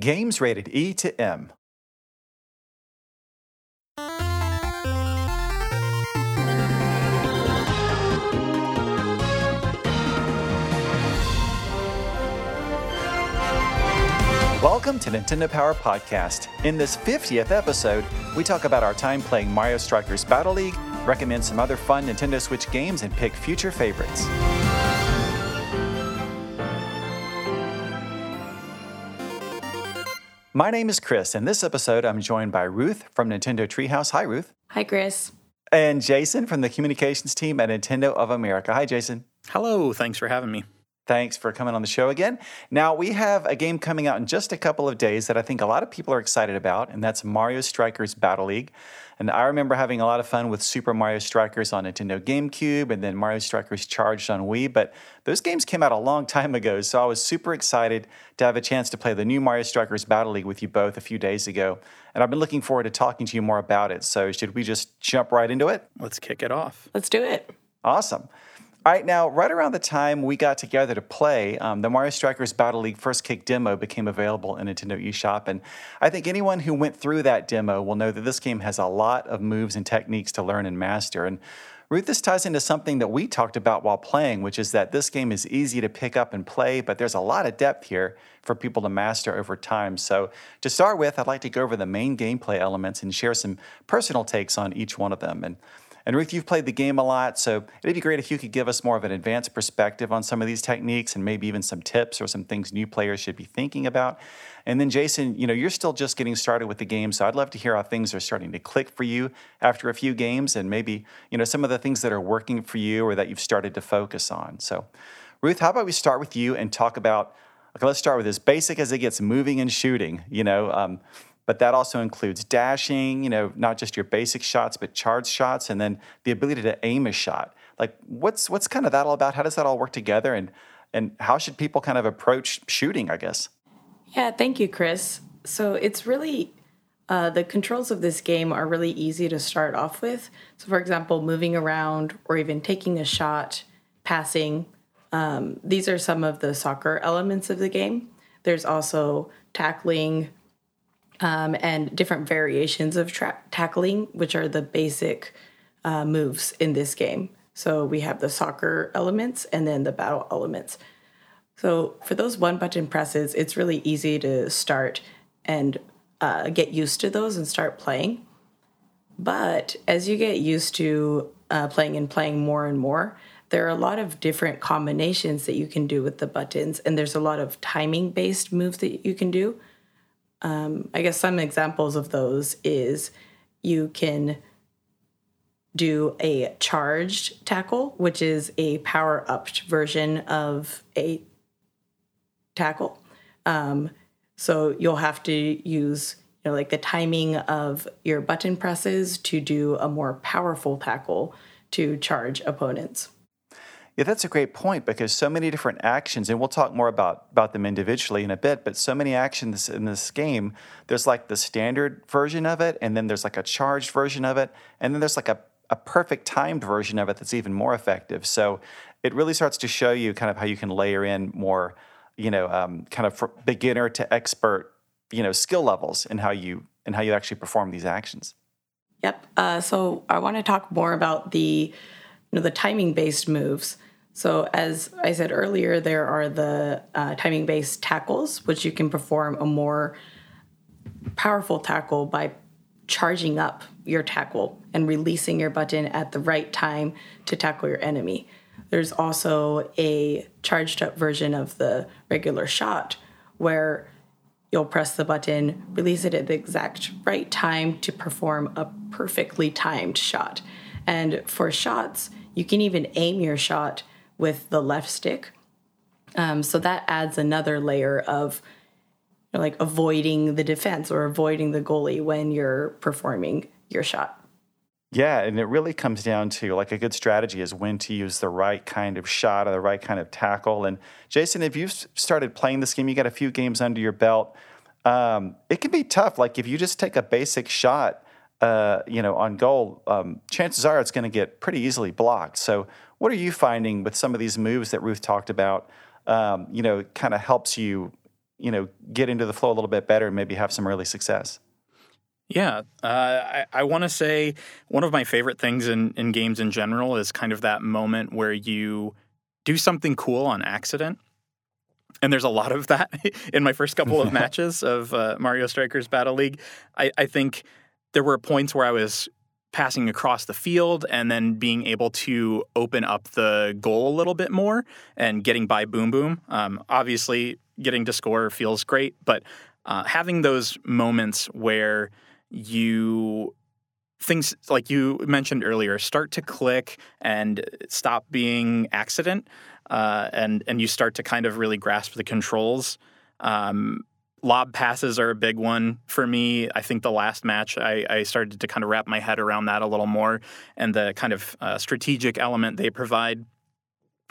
Games rated E to M. Welcome to Nintendo Power Podcast. In this 50th episode, we talk about our time playing Mario Strikers Battle League, recommend some other fun Nintendo Switch games, and pick future favorites. My name is Chris, and this episode I'm joined by Ruth from Nintendo Treehouse. Hi, Ruth. Hi, Chris. And Jason from the communications team at Nintendo of America. Hi, Jason. Hello, thanks for having me. Thanks for coming on the show again. Now, we have a game coming out in just a couple of days that I think a lot of people are excited about, and that's Mario Strikers Battle League. And I remember having a lot of fun with Super Mario Strikers on Nintendo GameCube and then Mario Strikers Charged on Wii, but those games came out a long time ago, so I was super excited to have a chance to play the new Mario Strikers Battle League with you both a few days ago. And I've been looking forward to talking to you more about it. So, should we just jump right into it? Let's kick it off. Let's do it. Awesome. All right, now, right around the time we got together to play, um, the Mario Strikers Battle League First Kick demo became available in Nintendo eShop. And I think anyone who went through that demo will know that this game has a lot of moves and techniques to learn and master. And Ruth, this ties into something that we talked about while playing, which is that this game is easy to pick up and play, but there's a lot of depth here for people to master over time. So, to start with, I'd like to go over the main gameplay elements and share some personal takes on each one of them. And and Ruth, you've played the game a lot, so it'd be great if you could give us more of an advanced perspective on some of these techniques and maybe even some tips or some things new players should be thinking about. And then Jason, you know, you're still just getting started with the game, so I'd love to hear how things are starting to click for you after a few games and maybe, you know, some of the things that are working for you or that you've started to focus on. So, Ruth, how about we start with you and talk about okay, let's start with as basic as it gets moving and shooting, you know, um, but that also includes dashing, you know, not just your basic shots, but charge shots, and then the ability to aim a shot. Like, what's what's kind of that all about? How does that all work together, and and how should people kind of approach shooting? I guess. Yeah, thank you, Chris. So it's really uh, the controls of this game are really easy to start off with. So, for example, moving around or even taking a shot, passing. Um, these are some of the soccer elements of the game. There's also tackling, um, and different variations of tra- tackling, which are the basic uh, moves in this game. So we have the soccer elements and then the battle elements. So for those one button presses, it's really easy to start and uh, get used to those and start playing. But as you get used to uh, playing and playing more and more, there are a lot of different combinations that you can do with the buttons, and there's a lot of timing based moves that you can do. Um, I guess some examples of those is you can do a charged tackle, which is a power upped version of a tackle. Um, so you'll have to use you know like the timing of your button presses to do a more powerful tackle to charge opponents. Yeah, that's a great point because so many different actions, and we'll talk more about, about them individually in a bit, but so many actions in this game. There's like the standard version of it, and then there's like a charged version of it, and then there's like a, a perfect timed version of it that's even more effective. So it really starts to show you kind of how you can layer in more, you know, um, kind of beginner to expert, you know, skill levels in how you and how you actually perform these actions. Yep. Uh, so I want to talk more about the you know, the timing based moves. So, as I said earlier, there are the uh, timing based tackles, which you can perform a more powerful tackle by charging up your tackle and releasing your button at the right time to tackle your enemy. There's also a charged up version of the regular shot where you'll press the button, release it at the exact right time to perform a perfectly timed shot. And for shots, you can even aim your shot with the left stick. Um, so that adds another layer of you know, like avoiding the defense or avoiding the goalie when you're performing your shot. Yeah, and it really comes down to like a good strategy is when to use the right kind of shot or the right kind of tackle. And Jason, if you've started playing this game, you got a few games under your belt. Um, it can be tough. Like if you just take a basic shot, uh, you know, on goal, um, chances are it's going to get pretty easily blocked. So what are you finding with some of these moves that Ruth talked about? Um, you know, kind of helps you you know, get into the flow a little bit better and maybe have some early success? Yeah, uh, I, I want to say one of my favorite things in, in games in general is kind of that moment where you do something cool on accident. And there's a lot of that in my first couple of matches of uh, Mario Strikers Battle League. I, I think there were points where I was passing across the field and then being able to open up the goal a little bit more and getting by Boom Boom. Um, obviously, getting to score feels great, but uh, having those moments where you things like you mentioned earlier start to click and stop being accident uh, and and you start to kind of really grasp the controls um, lob passes are a big one for me i think the last match I, I, started to kind of wrap my head around that a little more and the kind of uh, strategic element they provide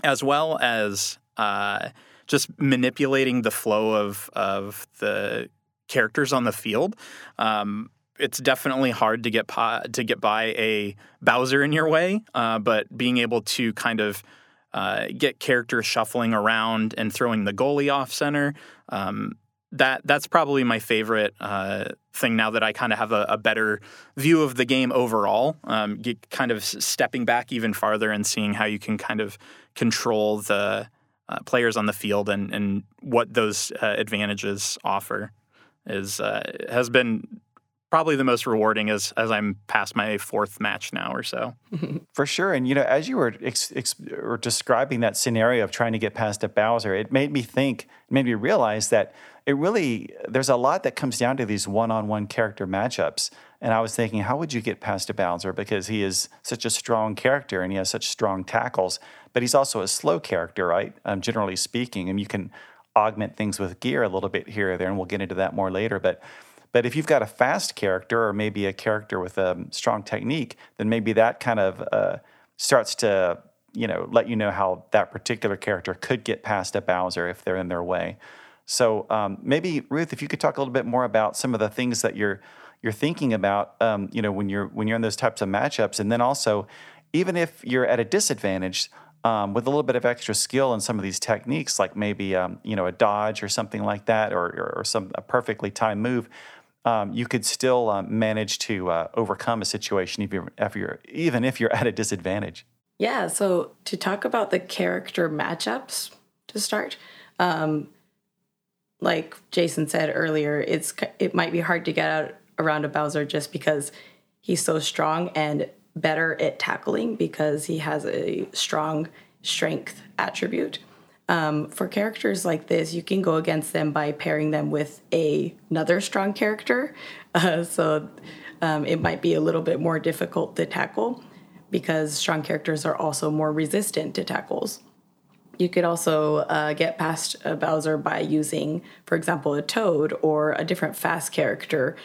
as well as uh, just manipulating the flow of of the characters on the field um, it's definitely hard to get to get by a Bowser in your way, uh, but being able to kind of uh, get characters shuffling around and throwing the goalie off center. Um, that that's probably my favorite uh, thing now that I kind of have a, a, better view of the game overall. Um, kind of stepping back even farther and seeing how you can kind of control the uh, players on the field and, and what those uh, advantages offer is uh, has been probably the most rewarding as as I'm past my fourth match now or so. For sure, and you know, as you were, ex- ex- or describing that scenario of trying to get past a Bowser, it made me think, it made me realize that it really there's a lot that comes down to these one-on-one character matchups. And I was thinking, how would you get past a Bowser because he is such a strong character and he has such strong tackles, but he's also a slow character, right? Um, generally speaking, and you can augment things with gear a little bit here or there, and we'll get into that more later, but but if you've got a fast character or maybe a character with a strong technique, then maybe that kind of uh, starts to you know let you know how that particular character could get past a Bowser if they're in their way. So um, maybe Ruth, if you could talk a little bit more about some of the things that you're you're thinking about, um, you know, when you're when you're in those types of matchups, and then also, even if you're at a disadvantage, um, with a little bit of extra skill in some of these techniques, like maybe um, you know a dodge or something like that, or, or, or some a perfectly timed move, um, you could still uh, manage to uh, overcome a situation if you're, if you're, even if you're at a disadvantage. Yeah. So to talk about the character matchups to start, um, like Jason said earlier, it's it might be hard to get out around a Bowser just because he's so strong and better at tackling because he has a strong strength attribute. Um, for characters like this, you can go against them by pairing them with a, another strong character. Uh, so um, it might be a little bit more difficult to tackle because strong characters are also more resistant to tackles. You could also uh, get past a Bowser by using, for example, a Toad or a different fast character.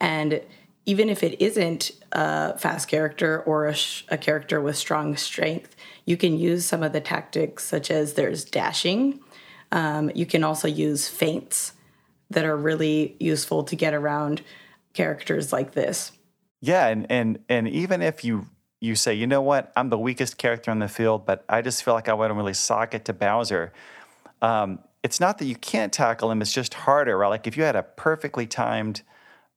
And even if it isn't a fast character or a, sh- a character with strong strength, you can use some of the tactics, such as there's dashing. Um, you can also use feints that are really useful to get around characters like this. Yeah, and and and even if you you say, you know what, I'm the weakest character on the field, but I just feel like I wouldn't really sock it to Bowser. Um, it's not that you can't tackle him; it's just harder. Right? Like if you had a perfectly timed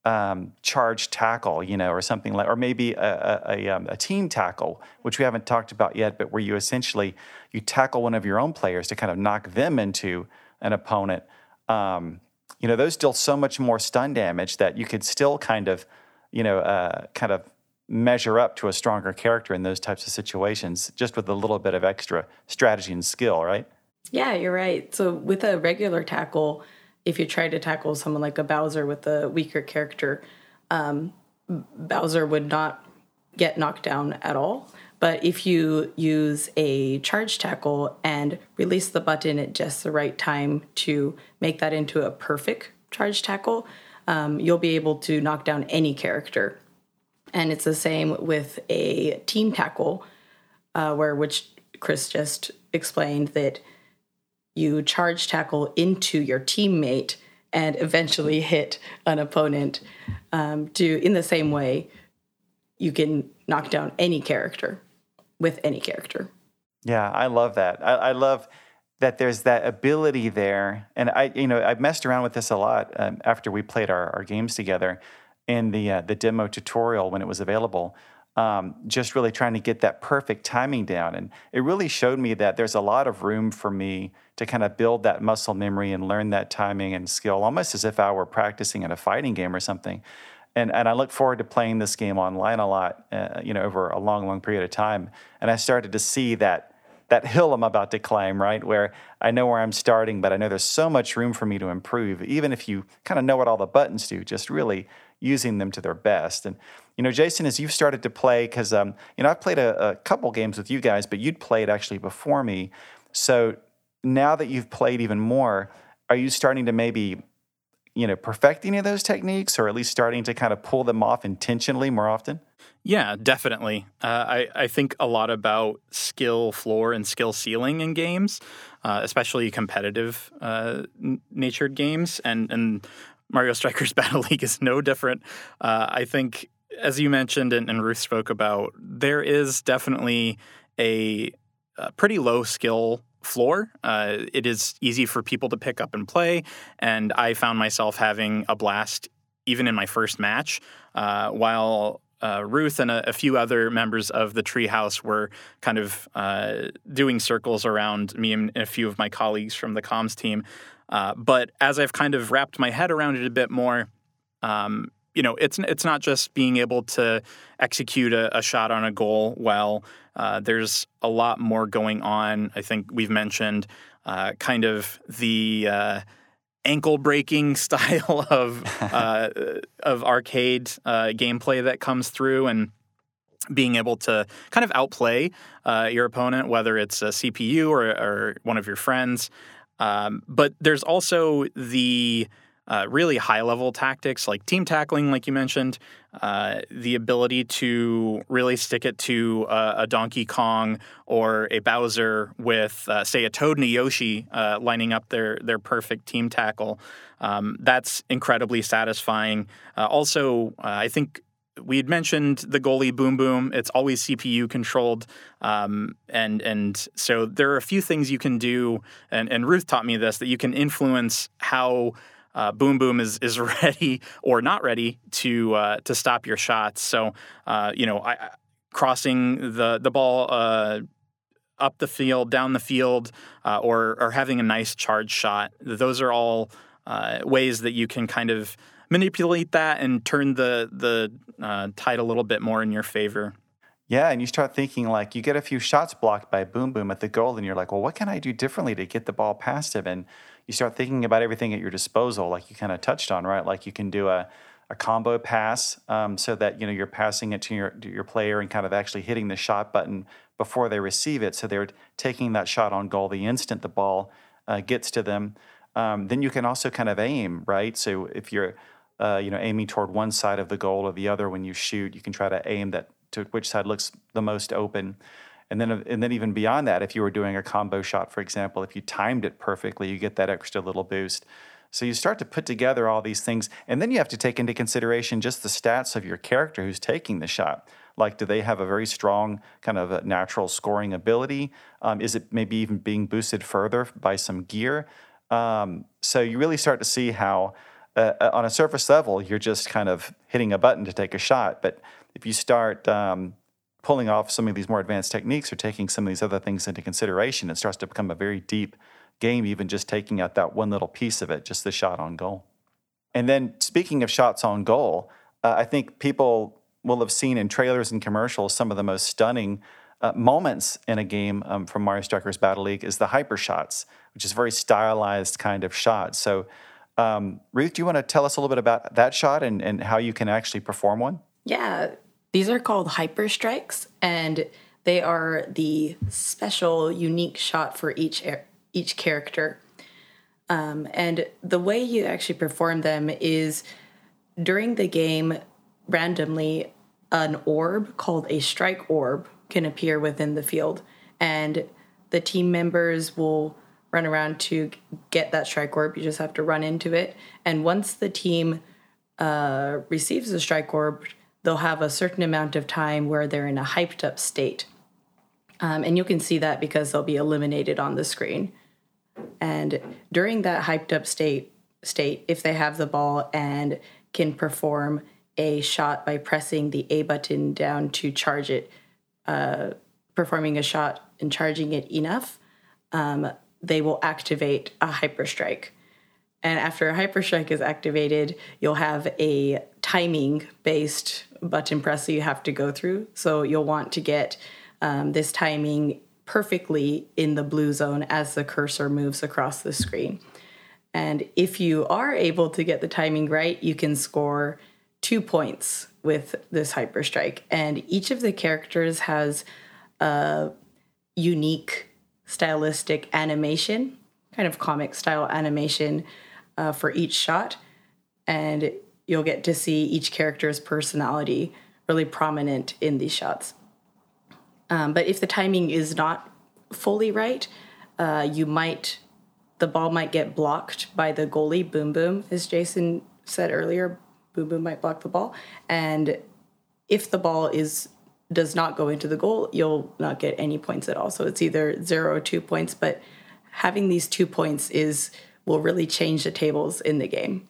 um, charge tackle, you know, or something like, or maybe a, a, a, um, a, team tackle, which we haven't talked about yet, but where you essentially you tackle one of your own players to kind of knock them into an opponent. Um, you know, those deal so much more stun damage that you could still kind of, you know, uh, kind of measure up to a stronger character in those types of situations, just with a little bit of extra strategy and skill, right? Yeah, you're right. So with a regular tackle if you try to tackle someone like a Bowser with a weaker character, um, Bowser would not get knocked down at all. But if you use a charge tackle and release the button at just the right time to make that into a perfect charge tackle, um, you'll be able to knock down any character. And it's the same with a team tackle, uh, where which Chris just explained that you charge tackle into your teammate and eventually hit an opponent um, to in the same way you can knock down any character with any character. Yeah i love that. I, I love that there's that ability there. And I, you know, I've messed around with this a lot um, after we played our, our games together in the uh, the demo tutorial when it was available. Um, just really trying to get that perfect timing down, and it really showed me that there's a lot of room for me to kind of build that muscle memory and learn that timing and skill, almost as if I were practicing in a fighting game or something. And, and I look forward to playing this game online a lot, uh, you know, over a long, long period of time. And I started to see that that hill I'm about to climb, right? Where I know where I'm starting, but I know there's so much room for me to improve, even if you kind of know what all the buttons do, just really using them to their best. And, you know, Jason, as you've started to play, because, um, you know, I've played a, a couple games with you guys, but you'd played actually before me. So now that you've played even more, are you starting to maybe you know perfect any of those techniques or at least starting to kind of pull them off intentionally more often yeah definitely uh, I, I think a lot about skill floor and skill ceiling in games uh, especially competitive uh, n- natured games and and mario strikers battle league is no different uh, i think as you mentioned and, and ruth spoke about there is definitely a, a pretty low skill floor. Uh, it is easy for people to pick up and play, and I found myself having a blast even in my first match. Uh, while uh, Ruth and a, a, few other members of the treehouse were kind of uh, doing circles around me and a few of my colleagues from the comms team. Uh, but as I've kind of wrapped my head around it a bit more, um, you know, it's it's not just being able to execute a, a shot on a goal well. Uh, there's a lot more going on. I think we've mentioned uh, kind of the uh, ankle breaking style of uh, of arcade uh, gameplay that comes through and being able to kind of outplay uh, your opponent, whether it's a CPU or, or one of your friends. Um, but there's also the uh, really high level tactics like team tackling, like you mentioned, uh, the ability to really stick it to a, Donkey Kong or a Bowser with, uh, say, a Toad and a Yoshi uh, lining up their their perfect team tackle. Um, that's incredibly satisfying. Uh, also, I think we had mentioned the goalie boom boom. It's always CPU controlled, um, and and so there are a few things you can do. And, and Ruth taught me this that you can influence how uh, Boom Boom is is ready or not ready to uh, to stop your shots. So uh, you know, I, crossing the the ball uh, up the field, down the field, uh, or or having a nice charge shot. Those are all ways that you can kind of manipulate that and turn the the tide a little bit more in your favor. Yeah, and you start thinking like you get a few shots blocked by Boom Boom at the goal, and you're like, well, what can I do differently to get the ball past him? And you start thinking about everything at your disposal, like you kind of touched on, right? Like you can do a, a combo pass um, so that you know you're passing it to your to your player and kind of actually hitting the shot button before they receive it, so they're taking that shot on goal the instant the ball uh, gets to them. Um, then you can also kind of aim, right? So if you're uh, you know aiming toward one side of the goal or the other when you shoot, you can try to aim that to which side looks the most open. And then, and then even beyond that, if you were doing a combo shot, for example, if you timed it perfectly, you get that extra little boost. So you start to put together all these things, and then you have to take into consideration just the stats of your character who's taking the shot. Like, do they have a very strong kind of natural scoring ability? Um, is it maybe even being boosted further by some gear? Um, so you really start to see how, uh, uh on a surface level, you're just kind of hitting a button to take a shot. But if you start um, pulling off some of these more advanced techniques or taking some of these other things into consideration, it starts to become a very deep game, even just taking out that one little piece of it, just the shot on goal. And then, speaking of shots on goal, uh, I think people will have seen in trailers and commercials some of the most stunning uh, moments in a game um, from Mario Strikers Battle League is the hyper shots, which is a very stylized kind of shot. So, um, Ruth, do you want to tell us a little bit about that shot and, and how you can actually perform one? Yeah, these are called hyper strikes, and they are the special, unique shot for each each character. Um, and the way you actually perform them is during the game, randomly, an orb called a strike orb can appear within the field, and the team members will run around to get that strike orb. You just have to run into it, and once the team uh, receives the strike orb, they'll have a certain amount of time where they're in a hyped up state. Um, and you can see that because they'll be eliminated on the screen. And during that hyped up state, state, if they have the ball and can perform a shot by pressing the A button down to charge it, uh, performing a shot and charging it enough, um, they will activate a hyper strike. And after a hyper strike is activated, you'll have a timing based button press that you have to go through. So you'll want to get um, this timing perfectly in the blue zone as the cursor moves across the screen. And if you are able to get the timing right, you can score two points with this hyper strike. And each of the characters has a unique stylistic animation, kind of comic style animation uh, for each shot. And you'll get to see each character's personality really prominent in these shots. Um, but if the timing is not fully right, uh, you might, the ball might get blocked by the goalie, Boom Boom, as Jason said earlier. Boom Boom might block the ball. And if the ball is does not go into the goal, you'll not get any points at all. So it's either zero or two points, but having these two points is will really change the tables in the game.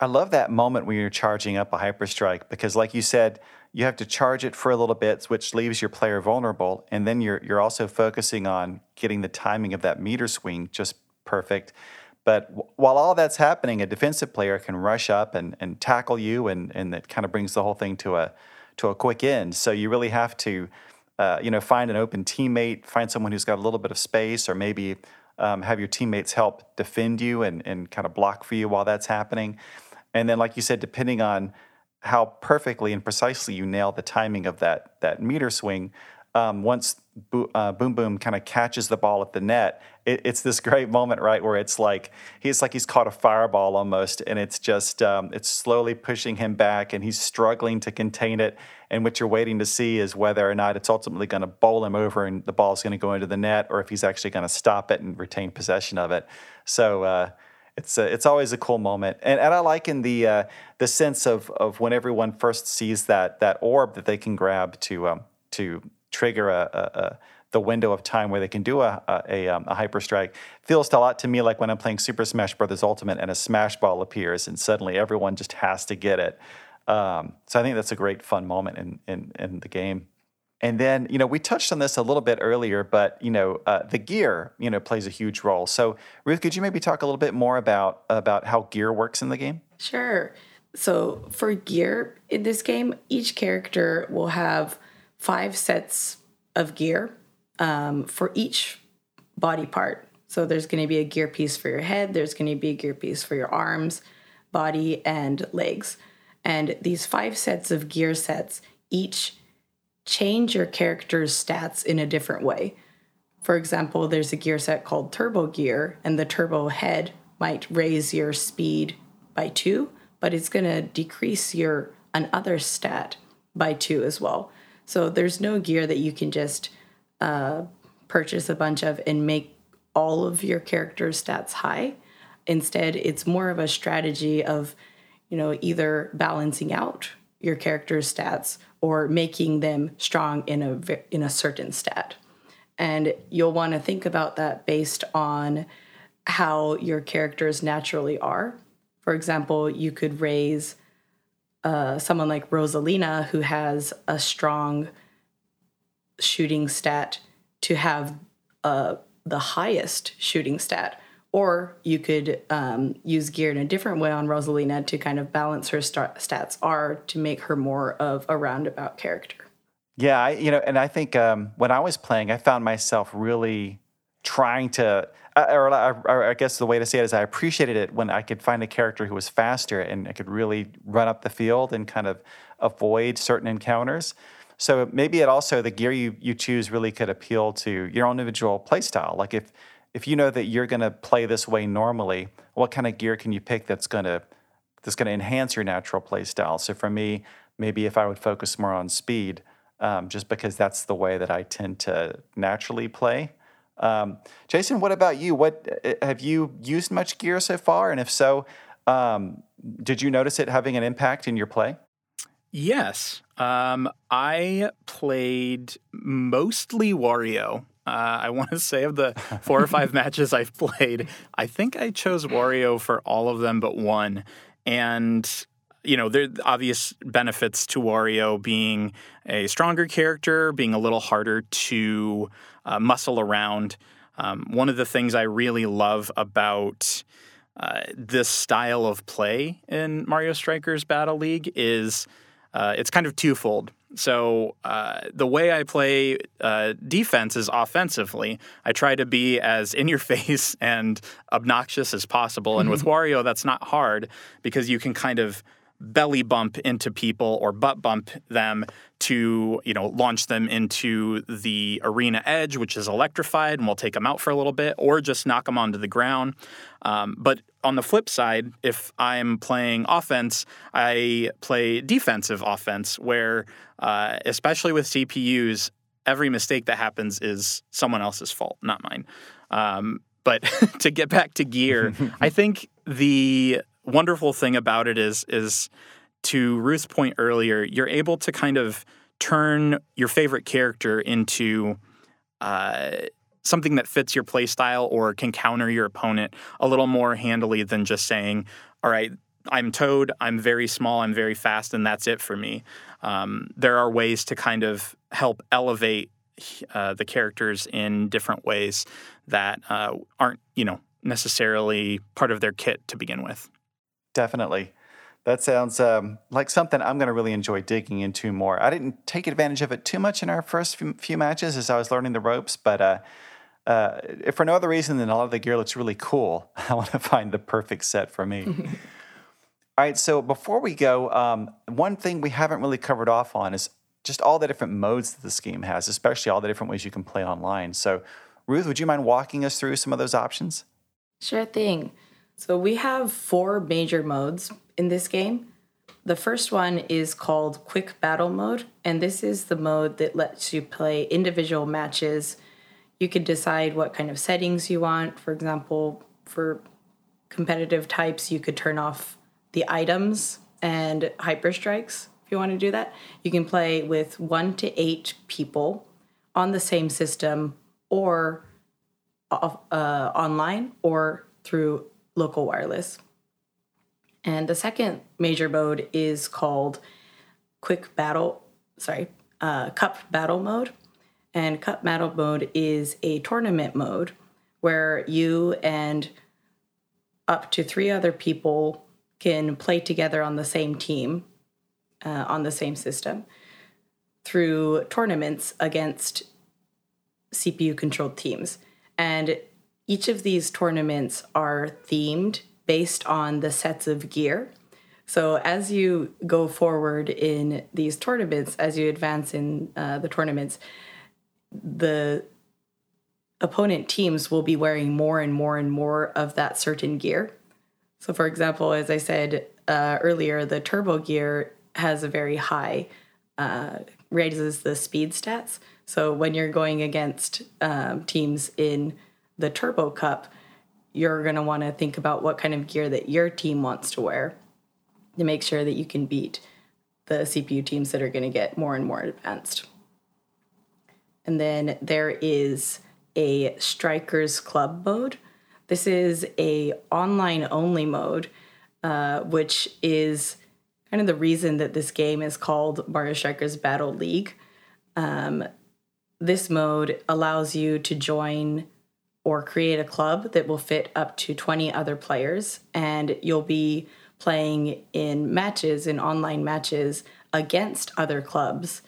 I love that moment when you're charging up a hyper strike because, like you said, you have to charge it for a little bit, which leaves your player vulnerable, and then you're you're also focusing on getting the timing of that meter swing just perfect. But w- while all that's happening, a defensive player can rush up and, and tackle you, and and that kind of brings the whole thing to a to a quick end. So you really have to, uh, you know, find an open teammate, find someone who's got a little bit of space, or maybe um, have your teammates help defend you and, and kind of block for you while that's happening. And then, like you said, depending on how perfectly and precisely you nail the timing of that that meter swing, um, once Bo- uh, Boom Boom kind of catches the ball at the net, it, it's this great moment, right, where it's like he's like he's caught a fireball almost, and it's just um, it's slowly pushing him back, and he's struggling to contain it. And what you're waiting to see is whether or not it's ultimately going to bowl him over, and the ball's going to go into the net, or if he's actually going to stop it and retain possession of it. So. Uh, it's a, it's always a cool moment, and and I like in the uh, the sense of of when everyone first sees that that orb that they can grab to um, to trigger a, a, a, the window of time where they can do a, a, a, um, a hyper strike feels a lot to me like when I'm playing Super Smash Brothers Ultimate and a Smash Ball appears and suddenly everyone just has to get it. Um, so I think that's a great fun moment in, in, in the game. And then, you know, we touched on this a little bit earlier, but you know, uh, the gear, you know, plays a huge role. So, Ruth, could you maybe talk a little bit more about about how gear works in the game? Sure. So, for gear in this game, each character will have five sets of gear um, for each body part. So, there's going to be a gear piece for your head. There's going to be a gear piece for your arms, body, and legs. And these five sets of gear sets each change your character's stats in a different way. For example, there's a gear set called Turbo Gear, and the turbo head might raise your speed by two, but it's going to decrease your another stat by two as well. So there's no gear that you can just uh, purchase a bunch of and make all of your character's stats high. Instead, it's more of a strategy of, you know, either balancing out your character's stats or making them strong in a in a certain stat. And you'll want to think about that based on how your characters naturally are. For example, you could raise uh, someone like Rosalina, who has a strong shooting stat, to have uh, the highest shooting stat or you could um, use gear in a different way on Rosalina to kind of balance her stats are to make her more of a roundabout character. Yeah, I, you know, and I think um, when I was playing, I found myself really trying to, uh, or, or, I guess the way to say it is, I appreciated it when I could find a character who was faster and I could really run up the field and kind of avoid certain encounters. So maybe it also the gear you you choose really could appeal to your own individual playstyle. Like if if you know that you're going to play this way normally, what kind of gear can you pick that's going to that's going to enhance your natural play style? So for me, maybe if I would focus more on speed, um, just because that's the way that I tend to naturally play. Um, Jason, what about you? What uh, have you used much gear so far? And if so, um, did you notice it having an impact in your play? Yes, um, I played mostly Wario Uh, I want to say of the four or five matches I've played, I think I chose Wario for all of them but one. And you know, there are obvious benefits to Wario being a stronger character, being a little harder to uh, muscle around. Um, one of the things I really love about uh, this style of play in Mario Strikers Battle League is uh, it's kind of twofold. So uh, the way I play uh, defense is offensively. I try to be as in your face and obnoxious as possible. And with Wario, that's not hard because you can kind of belly bump into people or butt bump them to you know launch them into the arena edge which is electrified and we'll take them out for a little bit or just knock them onto the ground. Um, but on the flip side if i'm playing offense i play defensive offense where uh, especially with cpus every mistake that happens is someone else's fault not mine. Um, but to get back to gear i think the wonderful thing about it is is to Ruth's point earlier, you're able to kind of turn your favorite character into uh, something that fits your playstyle or can counter your opponent a little more handily than just saying, "All right, I'm Toad. I'm very small. I'm very fast, and that's it for me." Um, there are ways to kind of help elevate uh, the characters in different ways that uh, aren't, you know, necessarily part of their kit to begin with. Definitely. That sounds um, like something I'm going to really enjoy digging into more. I didn't take advantage of it too much in our first few, few matches as I was learning the ropes, but uh, uh, if for no other reason than a lot of the gear looks really cool, I want to find the perfect set for me. all right, so before we go, um, one thing we haven't really covered off on is just all the different modes that the scheme has, especially all the different ways you can play online. So, Ruth, would you mind walking us through some of those options? Sure thing. So we have four major modes in this game. The first one is called Quick Battle Mode, and this is the mode that lets you play individual matches. You can decide what kind of settings you want. For example, for competitive types, you could turn off the items and hyper strikes if you want to do that. You can play with one to eight people on the same system or uh, online or through local wireless. And the second major mode is called Quick Battle, sorry, uh, Cup Battle Mode. And Cup Battle Mode is a tournament mode where you and up to three other people can play together on the same team, uh, on the same system, through tournaments against CPU controlled teams. And each of these tournaments are themed based on the sets of gear. So as you go forward in these tournaments, as you advance in uh, the tournaments, the opponent teams will be wearing more and more and more of that certain gear. So, for example, as I said uh, earlier, the turbo gear has a very high, uh, raises the speed stats. So, when you're going against um, teams in the Turbo Cup, you're going to want to think about what kind of gear that your team wants to wear to make sure that you can beat the CPU teams that are going to get more and more advanced. And then there is a Strikers Club mode. This is a online only mode, uh, which is kind of the reason that this game is called Mario Strikers Battle League. Um, this mode allows you to join or create a club that will fit up to 20 other players. And you'll be playing in matches in online matches against other clubs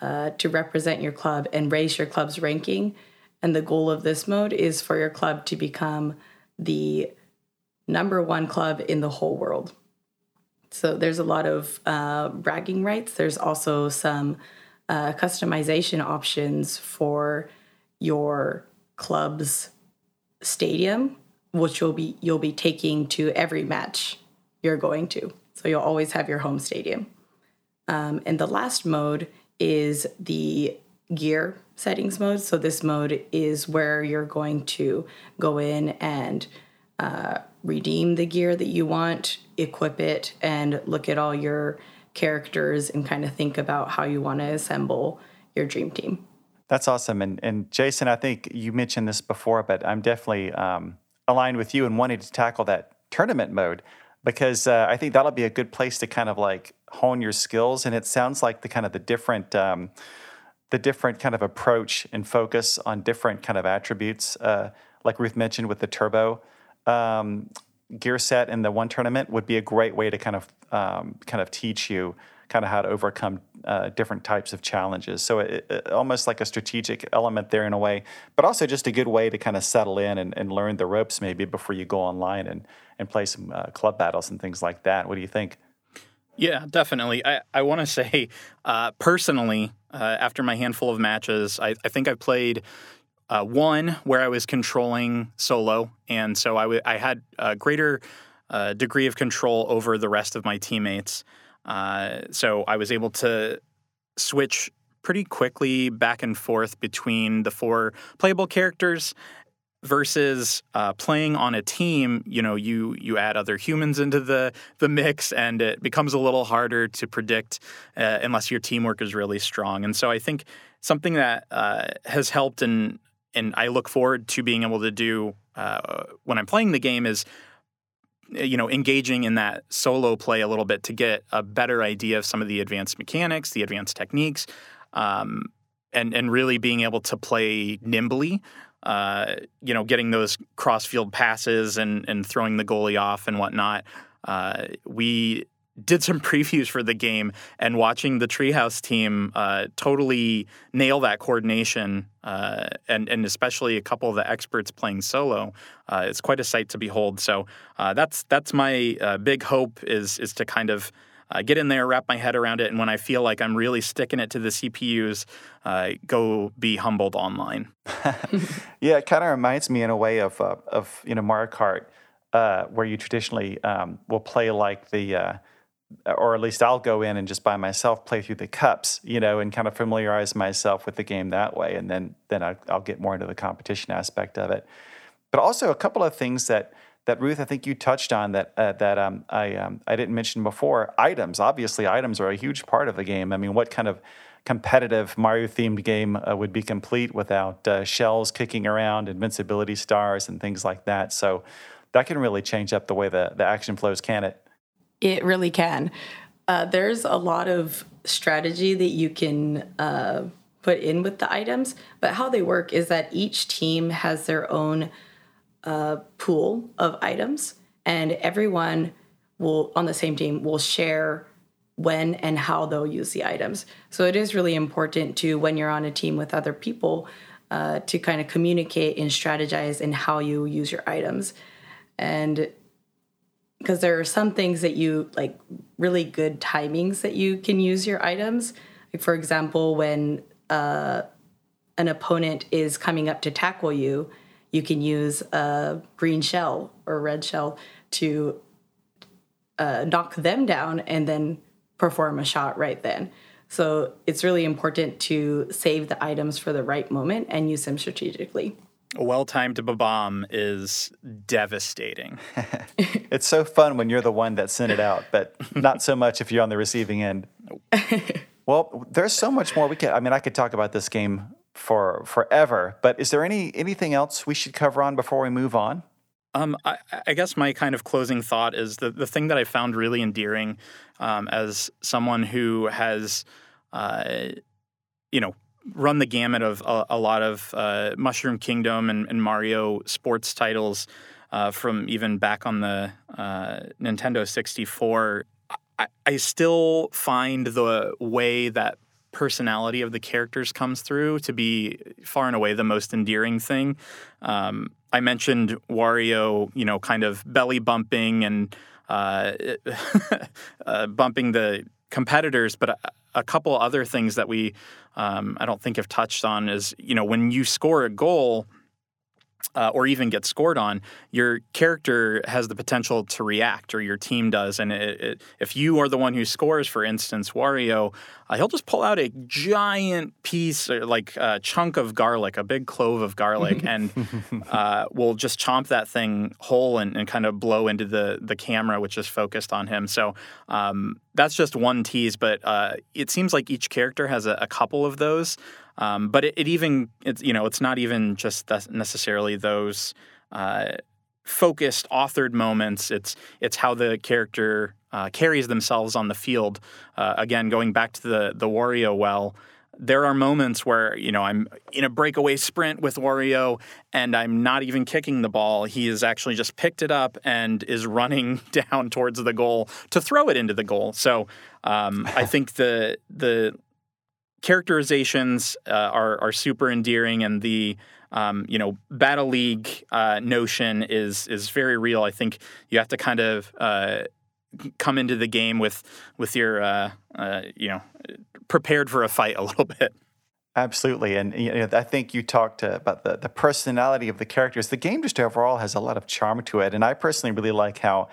uh, to represent your club and raise your club's ranking. And the goal of this mode is for your club to become the number one club in the whole world. So there's a lot of uh, bragging rights. There's also some uh, customization options for your club's stadium, which you'll be you'll be taking to every match you're going to. So you'll always have your home stadium. Um, and the last mode is the gear settings mode. So this mode is where you're going to go in and uh, redeem the gear that you want, equip it, and look at all your characters and kind of think about how you want to assemble your dream team. That's awesome. And, and Jason, I think you mentioned this before, but I'm definitely um, aligned with you and wanting to tackle that tournament mode because uh, I think that'll be a good place to kind of like hone your skills. And it sounds like the kind of the different, um, the different kind of approach and focus on different kind of attributes, uh, like Ruth mentioned with the turbo um, gear set in the one tournament, would be a great way to kind of um, kind of teach you kind of how to overcome uh, different types of challenges. So it, it, almost like a strategic element there in a way, but also just a good way to kind of settle in and, and learn the ropes maybe before you go online and and play some uh, club battles and things like that. What do you think? Yeah, definitely. I, I want to say uh, personally, uh, after my handful of matches, I, I think I played uh, one where I was controlling solo, and so I, w- I had a greater uh, degree of control over the rest of my teammates. Uh, so I was able to switch pretty quickly back and forth between the four playable characters versus uh, playing on a team you know you you add other humans into the the mix and it becomes a little harder to predict uh, unless your teamwork is really strong. And so i think something that uh, has helped and and i look forward to being able to do uh, when i'm playing the game is you know engaging in that solo play a little bit to get a better idea of some of the advanced mechanics the advanced techniques um, and and really being able to play nimbly uh, you know, getting those cross field passes and and throwing the goalie off and whatnot. Uh, we did some previews for the game and watching the Treehouse team uh, totally nail that coordination uh, and and especially a couple of the experts playing solo. Uh, it's quite a sight to behold. So uh, that's that's my uh, big hope is is to kind of uh, get in there, wrap my head around it, and when I feel like I'm really sticking it to the CPUs, go be humbled online. yeah, it kind of reminds me in a way of of you know Mario Kart, where you traditionally um, will play like the. Or at least I'll go in and just by myself play through the cups, you know, and kind of familiarize myself with the game that way, and then then I, I'll get more into the competition aspect of it. But also a couple of things that that Ruth, I think you touched on that uh, that um, I um, I didn't mention before. Items, obviously, items are a huge part of the game. I mean, what kind of competitive Mario themed game uh, would be complete without uh, shells kicking around, invincibility stars, and things like that? So that can really change up the way the the action flows, can it? It really can. Uh, there's a lot of strategy that you can uh, put in with the items, but how they work is that each team has their own a pool of items, and everyone will on the same team will share when and how they'll use the items. So it is really important to when you're on a team with other people uh, to kind of communicate and strategize in how you use your items, and because there are some things that you like really good timings that you can use your items. Like for example, when uh, an opponent is coming up to tackle you you can use a green shell or red shell to uh, knock them down and then perform a shot right then. So it's really important to save the items for the right moment and use them strategically. A well timed bomb is devastating. it's so fun when you're the one that sent it out, but not so much if you're on the receiving end. well, there's so much more we could. I mean, I could talk about this game for forever. But is there any anything else we should cover on before we move on? Um, I, I, guess my kind of closing thought is the the thing that I found really endearing um, as someone who has, uh, you know, run the gamut of a, a lot of uh, Mushroom Kingdom and, and, Mario sports titles uh, from even back on the uh, Nintendo 64. I, I still find the way that personality of the characters comes through to be far and away the most endearing thing. Um, I mentioned Wario, you know, kind of belly bumping and uh, uh, bumping the competitors, but a, couple other things that we um, I don't think have touched on is you know when you score a goal uh, or even get scored on, your character has the potential to react, or your team does. And it, it, if you are the one who scores, for instance, Wario, uh, he'll just pull out a giant piece, or like a chunk of garlic, a big clove of garlic, and uh, will just chomp that thing whole and, and, kind of blow into the the camera, which is focused on him. So um, that's just one tease, but uh, it seems like each character has a, a couple of those. Um, but it, it, even it's you know it's not even just necessarily those uh, focused authored moments. It's it's how the character uh, carries themselves on the field. Uh, again, going back to the the Wario well there are moments where you know I'm in a breakaway sprint with Wario and I'm not even kicking the ball. He has actually just picked it up and is running down towards the goal to throw it into the goal. So um, I think the the characterizations uh, are are super endearing and the um, you know battle league uh, notion is is very real. I think you have to kind of uh, come into the game with with your uh, uh, you know prepared for a fight a little bit. Absolutely, and you know, I think you talked about the, the personality of the characters. The game just overall has a lot of charm to it, and I personally really like how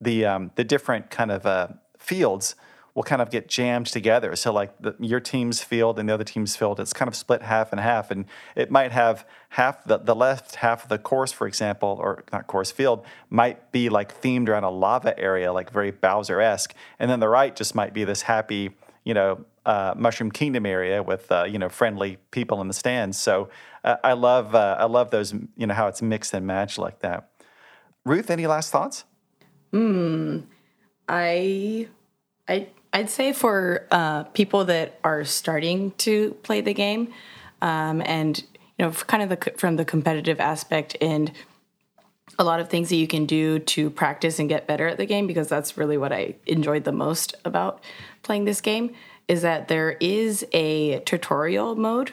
the um, the different kind of uh, fields will kind of get jammed together. So like the, your team's field and the other team's field, it's kind of split half and half, and it might have half the, the left half of the course, for example, or not course field, might be like themed around a lava area, like very Bowser esque, and then the right just might be this happy, you know, uh, Mushroom Kingdom area with uh, you know friendly people in the stands. So uh, I love uh, I love those you know how it's mixed and matched like that. Ruth, any last thoughts? Hmm. I I I'd say for uh, people that are starting to play the game, um, and you know, kind of the, from the competitive aspect and a lot of things that you can do to practice and get better at the game, because that's really what I enjoyed the most about playing this game, is that there is a tutorial mode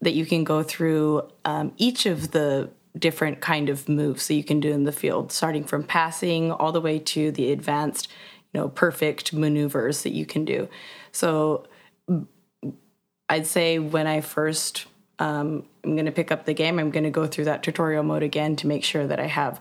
that you can go through um, each of the different kind of moves that you can do in the field, starting from passing all the way to the advanced know perfect maneuvers that you can do. So i'd say when i first um, i'm going to pick up the game i'm going to go through that tutorial mode again to make sure that i have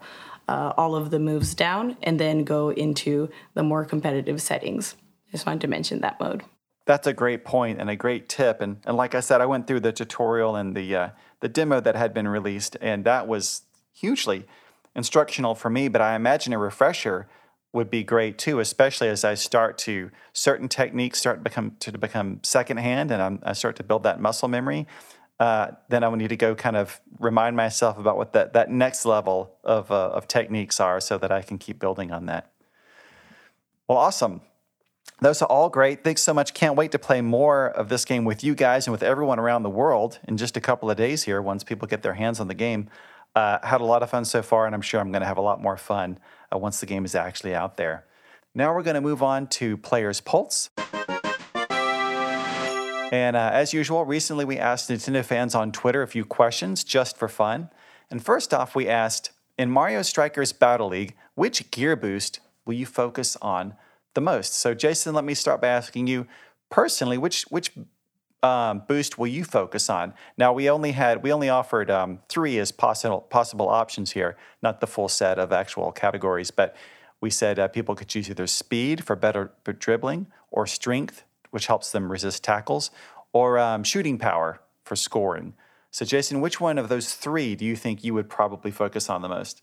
uh, all of the moves down and then go into the more competitive settings. Just wanted to mention that mode. That's a great point and a great tip. And, and like i said i went through the tutorial and the uh, the demo that had been released and that was hugely instructional for me but i imagine a refresher would be great too, especially as I start to certain techniques start to become to become secondhand, and I'm, i start to build that muscle memory. Uh, then I would need to go kind of remind myself about what that that next level of uh, of techniques are, so that I can keep building on that. Well, awesome. Those are all great. Thanks so much. Can't wait to play more of this game with you guys and with everyone around the world in just a couple of days here once people get their hands on the game. Uh, had a lot of fun so far, and I'm sure I'm going to have a lot more fun uh, once the game is actually out there. Now we're going to move on to Player's Pulse. And uh, as usual, recently we asked Nintendo fans on Twitter a few questions just for fun. And first off, we asked In Mario Strikers Battle League, which gear boost will you focus on the most? So, Jason, let me start by asking you personally, which, which um, boost will you focus on? Now we only had we only offered um, three as possible possible options here, not the full set of actual categories, but we said uh, people could choose either speed for better dribbling, or strength, which helps them resist tackles, or um, shooting power for scoring. So, Jason, which one of those three do you think you would probably focus on the most?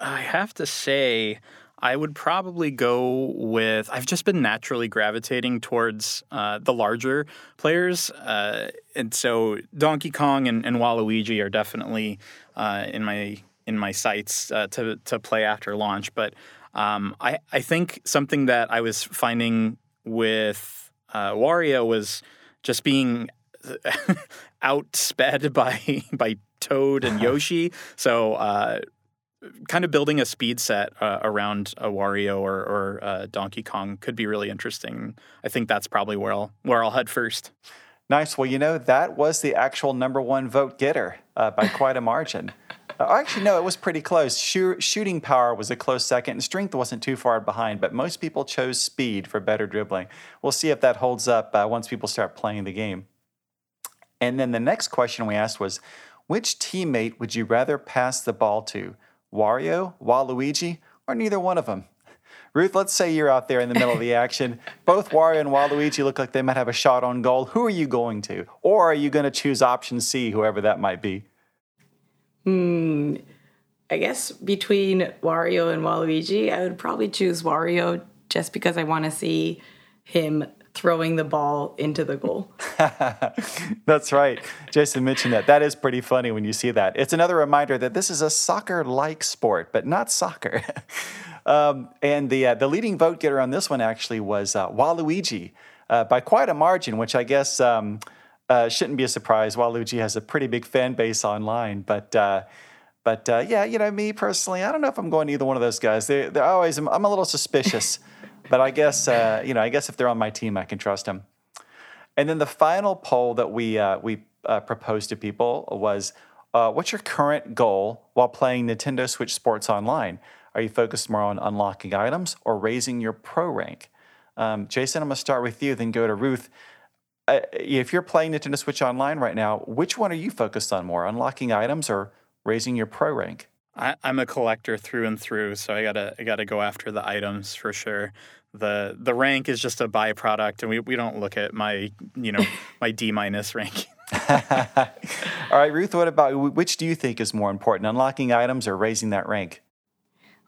I have to say, I would probably go with. I've just been naturally gravitating towards uh, the larger players, uh, and so Donkey Kong and, and Waluigi are definitely uh, in my in my sights uh, to to play after launch. But um, I I think something that I was finding with uh, Wario was just being outsped by by Toad and Yoshi. So uh, kind of building a speed set uh, around a Wario or, or uh, Donkey Kong could be really interesting. I think that's probably where I'll where I'll head first. Nice. Well, you know that was the actual number one vote getter uh, by quite a margin. Uh, actually, no, it was pretty close. shooting power was a close second, and strength wasn't too far behind. But most people chose speed for better dribbling. We'll see if that holds up uh, once people start playing the game. And then the next question we asked was, which teammate would you rather pass the ball to? Wario, Waluigi, or neither one of them? Ruth, let's say you're out there in the middle of the action. Both Wario and Waluigi look like they might have a shot on goal. Who are you going to? Or are you going to choose option C, whoever that might be? Hmm. I guess between Wario and Waluigi, I would probably choose Wario just because I want to see him throwing the ball into the goal. That's right. Jason mentioned that. That is pretty funny when you see that. It's another reminder that this is a soccer like sport, but not soccer. um, and the, uh, the leading vote getter on this one actually was uh, Waluigi uh, by quite a margin, which I guess um, uh, shouldn't be a surprise. Waluigi has a pretty big fan base online, but. Uh, but uh, yeah, you know, me personally, I don't know if I'm going to either one of those guys. They, they're always, I'm a little suspicious but I guess uh, you know, I guess if they're on my team, I can trust them. And then the final poll that we uh, we uh, proposed to people was, uh, "What's your current goal while playing Nintendo Switch Sports Online? Are you focused more on unlocking items or raising your pro rank?" Um, Jason, I'm going to start with you, then go to Ruth. Uh, if you're playing Nintendo Switch Online right now, which one are you focused on more, unlocking items or raising your pro rank? I, am a collector through and through, so I gotta I gotta go after the items for sure. The the rank is just a byproduct, and we, we don't look at my you know my D minus rank. All right, Ruth. What about which do you think is more important, unlocking items or raising that rank?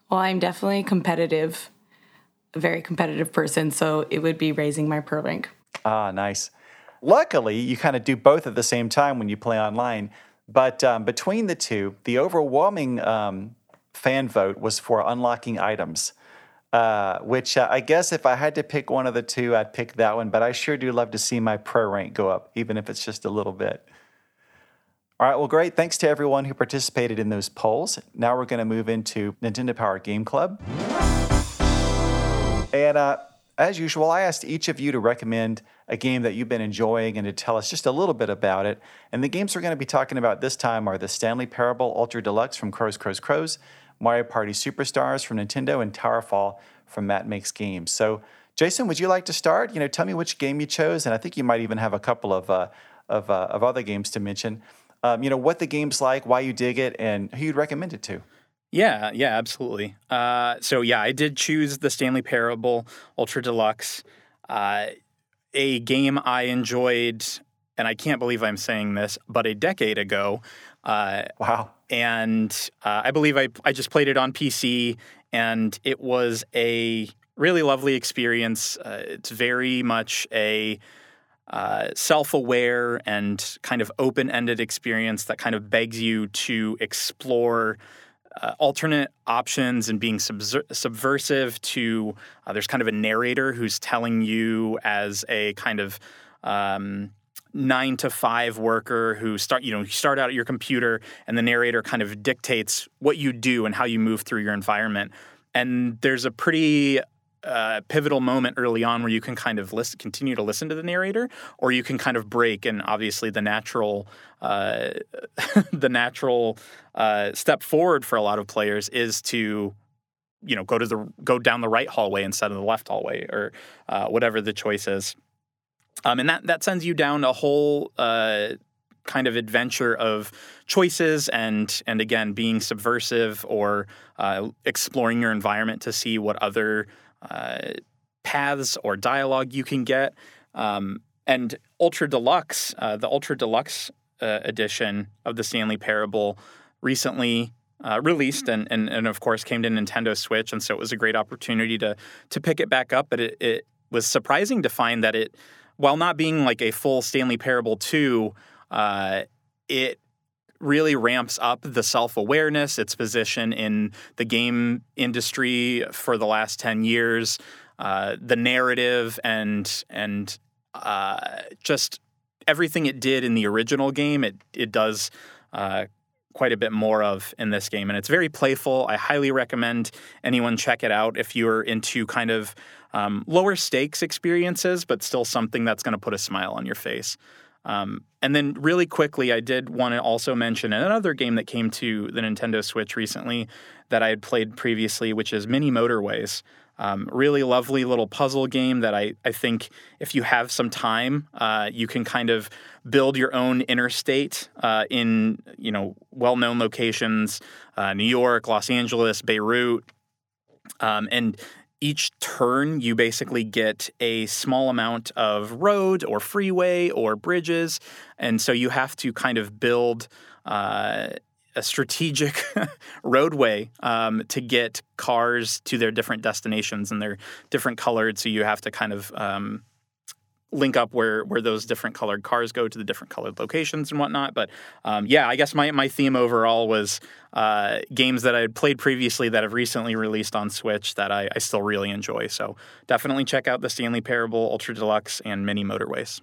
Well, I'm definitely competitive, a very competitive person, so it would be raising my pro rank. Ah, nice. Luckily, you kind of do both at the same time when you play online. But um, between the two, the overwhelming um, fan vote was for unlocking items, uh, which uh, I guess if I had to pick one of the two, I'd pick that one. But I sure do love to see my pro rank go up, even if it's just a little bit. All right, well, great. Thanks to everyone who participated in those polls. Now we're going to move into Nintendo Power Game Club. And uh, as usual, I asked each of you to recommend a game that you've been enjoying and to tell us just a little bit about it. And the games we're going to be talking about this time are the Stanley Parable Ultra Deluxe from Crows Crows Crows, Mario Party Superstars from Nintendo, and Towerfall from Matt Makes Games. So, Jason, would you like to start? You know, tell me which game you chose, and I think you might even have a couple of uh, of, uh, of other games to mention. Um, you know, what the game's like, why you dig it, and who you'd recommend it to. Yeah, yeah, absolutely. Uh, so yeah, I did choose the Stanley Parable Ultra Deluxe. Uh, a game I enjoyed, and I can't believe I'm saying this, but a decade ago. Uh, wow. And uh, I believe I, I just played it on PC, and it was a really lovely experience. Uh, it's very much a uh, self aware and kind of open ended experience that kind of begs you to explore uh, alternate options and being subver- subversive to uh, there's kind of a narrator who's telling you as a kind of um, nine to five worker who start you know you start out at your computer and the narrator kind of dictates what you do and how you move through your environment. And there's a pretty pivotal moment early on where you can kind of listen, continue to listen to the narrator, or you can kind of break. And obviously, the natural, uh, the natural uh, step forward for a lot of players is to, you know, go to the go down the right hallway instead of the left hallway, or uh, whatever the choice is. Um, and that that sends you down a whole uh, kind of adventure of choices and and again being subversive or uh, exploring your environment to see what other uh, paths or dialogue you can get. Um, and Ultra Deluxe, uh, the Ultra Deluxe uh, edition of the Stanley Parable, recently uh, released and, and and of course came to Nintendo Switch, and so it was a great opportunity to to pick it back up. But it, it was surprising to find that it, while not being like a full Stanley Parable two, uh, it really ramps up the self awareness, its position in the game industry for the last 10 years, uh, the narrative, and, and uh, just everything it did in the original game, it, it does. Uh, quite a bit more of in this game. And it's very playful. I highly recommend anyone check it out if you're into kind of um, lower stakes experiences, but still something that's going to put a smile on your face. Um, and then, really quickly, I did want to also mention another game that came to the Nintendo Switch recently that I had played previously, which is Mini Motorways. Um, really lovely little puzzle game that I, I think if you have some time, uh, you can kind of build your own interstate uh, in you know well-known locations, uh, New York, Los Angeles, Beirut, um, and each turn, you basically get a small amount of road or freeway or bridges. And so you have to kind of build uh, a strategic roadway um, to get cars to their different destinations, and they're different colored, so you have to kind of um, link up where where those different colored cars go to the different colored locations and whatnot. But um, yeah, I guess my my theme overall was uh, games that I had played previously that have recently released on Switch that I, I still really enjoy. So definitely check out the Stanley Parable, Ultra Deluxe, and Mini Motorways.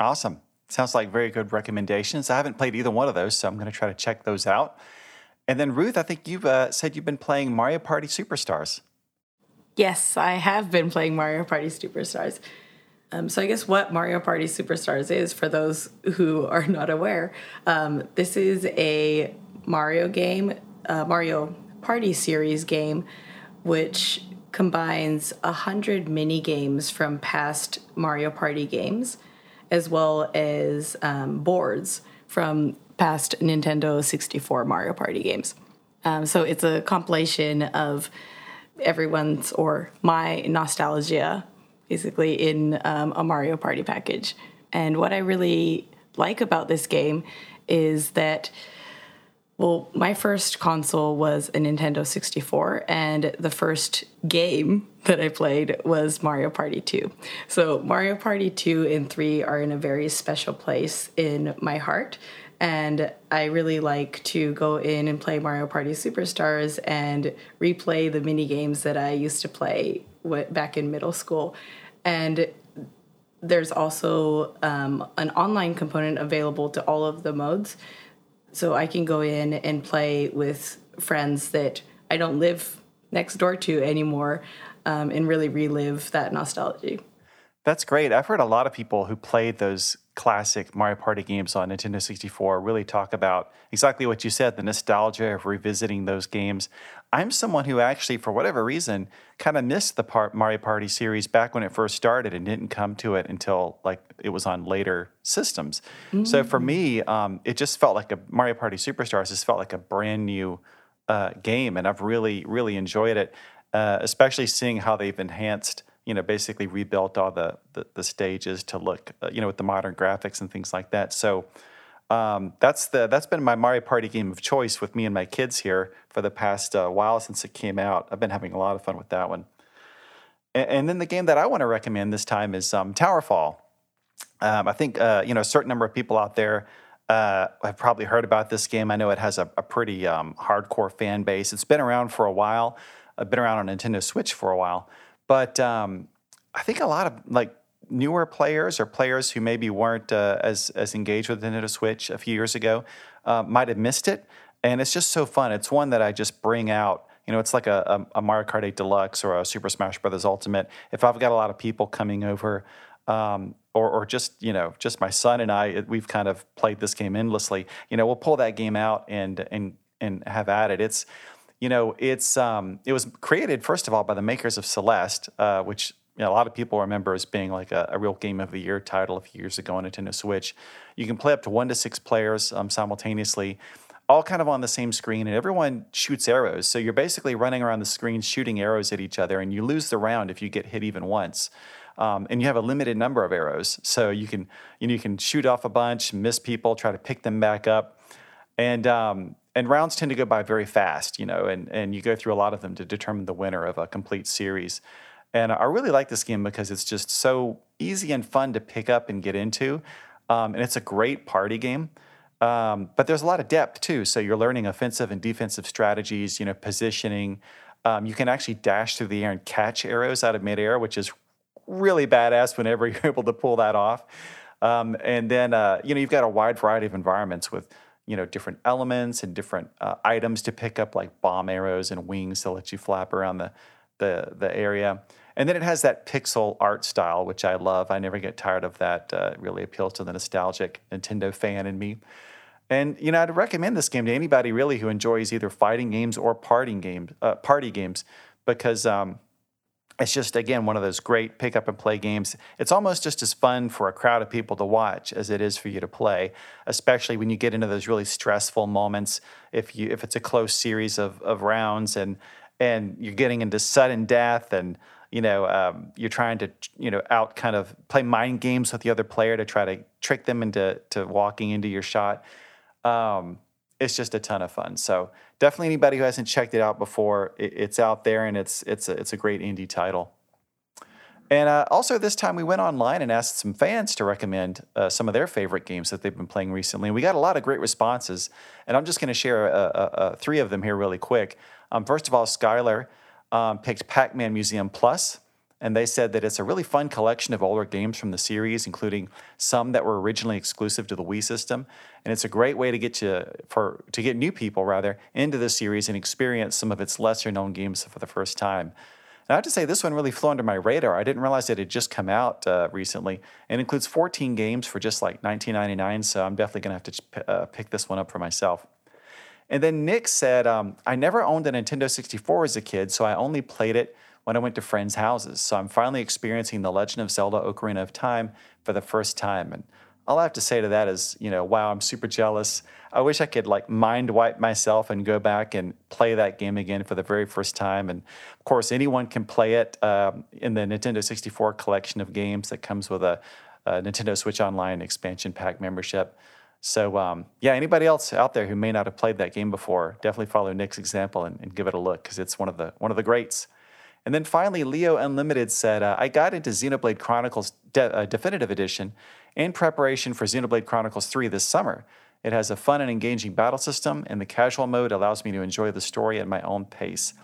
Awesome. Sounds like very good recommendations. I haven't played either one of those, so I'm going to try to check those out. And then Ruth, I think you've uh, said you've been playing Mario Party Superstars. Yes, I have been playing Mario Party Superstars. Um, so I guess what Mario Party Superstars is for those who are not aware, um, this is a Mario game, uh, Mario Party series game, which combines a hundred mini games from past Mario Party games, as well as um, boards from past Nintendo 64 Mario Party games. Um, so it's a compilation of everyone's or my nostalgia basically in um, a Mario Party package. And what I really like about this game is that, well, my first console was a Nintendo 64, and the first game that I played was Mario Party 2. So, Mario Party 2 and 3 are in a very special place in my heart. And I really like to go in and play Mario Party Superstars and replay the mini games that I used to play back in middle school. And there's also um, an online component available to all of the modes. So I can go in and play with friends that I don't live next door to anymore um, and really relive that nostalgia. That's great. I've heard a lot of people who played those classic Mario Party games on Nintendo 64 really talk about exactly what you said the nostalgia of revisiting those games. I'm someone who actually, for whatever reason, kind of missed the part Mario Party series back when it first started and didn't come to it until like it was on later systems. Mm-hmm. So for me, um, it just felt like a Mario Party Superstars just felt like a brand new uh, game, and I've really, really enjoyed it, uh, especially seeing how they've enhanced you know, basically rebuilt all the, the, the stages to look, uh, you know, with the modern graphics and things like that. So um, that's the that's been my Mario Party game of choice with me and my kids here for the past uh, while since it came out. I've been having a lot of fun with that one. And, and then the game that I want to recommend this time is um, Towerfall. Um, I think uh, you know a certain number of people out there uh, have probably heard about this game. I know it has a, a pretty um, hardcore fan base. It's been around for a while. I've uh, been around on Nintendo Switch for a while. But um, I think a lot of like newer players or players who maybe weren't uh, as as engaged with the Nintendo Switch a few years ago uh, might have missed it. And it's just so fun. It's one that I just bring out. You know, it's like a, a, a Mario Kart 8 Deluxe or a Super Smash Brothers Ultimate. If I've got a lot of people coming over, um, or, or just you know, just my son and I, we've kind of played this game endlessly. You know, we'll pull that game out and and and have at it. It's you know, it's um, it was created first of all by the makers of Celeste, uh, which you know, a lot of people remember as being like a, a, real game of the year title a few years ago on Nintendo Switch. You can play up to one to six players um, simultaneously, all kind of on the same screen, and everyone shoots arrows. So you're basically running around the screen shooting arrows at each other, and you lose the round if you get hit even once. Um, and you have a limited number of arrows, so you can you know you can shoot off a bunch, miss people, try to pick them back up, and um, and rounds tend to go by very fast, you know, and, and you go through a lot of them to determine the winner of a complete series. And I really like this game because it's just so easy and fun to pick up and get into. Um, and it's a great party game. Um, but there's a lot of depth too. So you're learning offensive and defensive strategies, you know, positioning. Um, you can actually dash through the air and catch arrows out of midair, which is really badass whenever you're able to pull that off. Um, and then, uh, you know, you've got a wide variety of environments with you know different elements and different uh, items to pick up like bomb arrows and wings to let you flap around the, the the area and then it has that pixel art style which i love i never get tired of that uh, it really appeals to the nostalgic nintendo fan in me and you know i'd recommend this game to anybody really who enjoys either fighting games or party games uh, party games because um, it's just again one of those great pick up and play games. It's almost just as fun for a crowd of people to watch as it is for you to play, especially when you get into those really stressful moments. If you if it's a close series of, of rounds and and you're getting into sudden death and you know um, you're trying to you know out kind of play mind games with the other player to try to trick them into to walking into your shot. Um, it's just a ton of fun. So definitely anybody who hasn't checked it out before, it, it's out there and it's it's a, it's a great indie title. And uh, also this time we went online and asked some fans to recommend uh, some of their favorite games that they've been playing recently. And we got a lot of great responses, and I'm just going to share uh, uh, uh, three of them here really quick. Um, first of all, Skylar um, picked Pac-Man Museum Plus and they said that it's a really fun collection of older games from the series, including some that were originally exclusive to the Wii system. And it's a great way to get you for to get new people rather into the series and experience some of its lesser known games for the first time. And I have to say, this one really flew under my radar. I didn't realize it had just come out uh, recently. It includes 14 games for just like 19.99. So I'm definitely going to have to uh, pick this one up for myself. And then Nick said, um, I never owned a Nintendo 64 as a kid, so I only played it when I went to friends' houses. So I'm finally experiencing The Legend of Zelda Ocarina of Time for the first time. And all I have to say to that is, you know, wow, I'm super jealous. I wish I could like mind wipe myself and go back and play that game again for the very first time. And of course, anyone can play it um, in the Nintendo 64 collection of games that comes with a, a Nintendo Switch Online expansion pack membership. So um, yeah, anybody else out there who may not have played that game before, definitely follow Nick's example and, and give it a look because it's one of the one of the greats. And then finally, Leo Unlimited said, uh, I got into Xenoblade Chronicles De- uh, Definitive Edition in preparation for Xenoblade Chronicles 3 this summer. It has a fun and engaging battle system, and the casual mode allows me to enjoy the story at my own pace.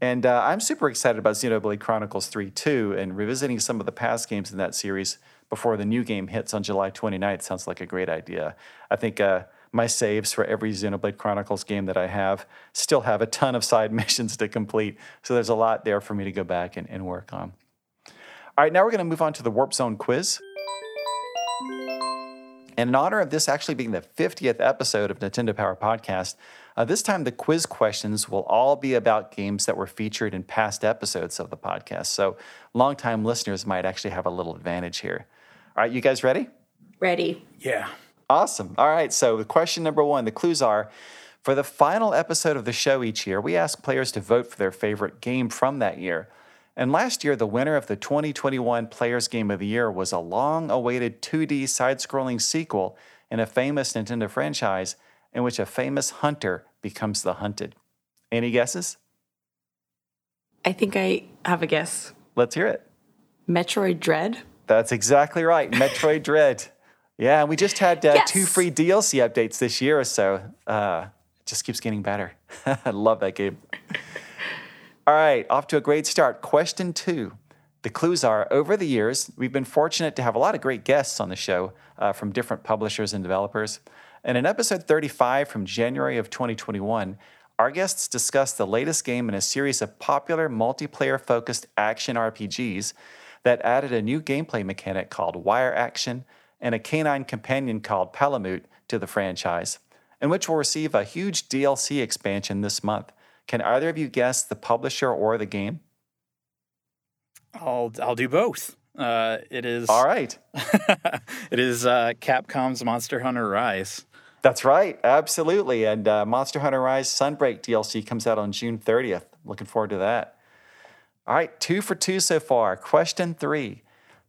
And uh, I'm super excited about Xenoblade Chronicles 3 too, and revisiting some of the past games in that series before the new game hits on July 29th sounds like a great idea. I think uh, my saves for every Xenoblade Chronicles game that I have still have a ton of side missions to complete. So there's a lot there for me to go back and, and work on. All right, now we're going to move on to the Warp Zone quiz. And in honor of this actually being the 50th episode of Nintendo Power Podcast, uh, this time the quiz questions will all be about games that were featured in past episodes of the podcast. So longtime listeners might actually have a little advantage here. All right, you guys ready? Ready. Yeah. Awesome. All right. So, the question number one the clues are for the final episode of the show each year, we ask players to vote for their favorite game from that year. And last year, the winner of the 2021 Players Game of the Year was a long awaited 2D side scrolling sequel in a famous Nintendo franchise in which a famous hunter becomes the hunted. Any guesses? I think I have a guess. Let's hear it. Metroid Dread? That's exactly right. Metroid Dread. Yeah, and we just had uh, yes. two free DLC updates this year or so. Uh, it just keeps getting better. I love that game. All right, off to a great start. Question two. The clues are over the years, we've been fortunate to have a lot of great guests on the show uh, from different publishers and developers. And in episode 35 from January of 2021, our guests discussed the latest game in a series of popular multiplayer focused action RPGs that added a new gameplay mechanic called Wire Action and a canine companion called Palamute to the franchise, and which will receive a huge DLC expansion this month. Can either of you guess the publisher or the game? I'll I'll do both. Uh, it is all right. it is uh, Capcom's Monster Hunter Rise. That's right, absolutely. And uh, Monster Hunter Rise Sunbreak DLC comes out on June 30th. Looking forward to that. All right, two for two so far. Question three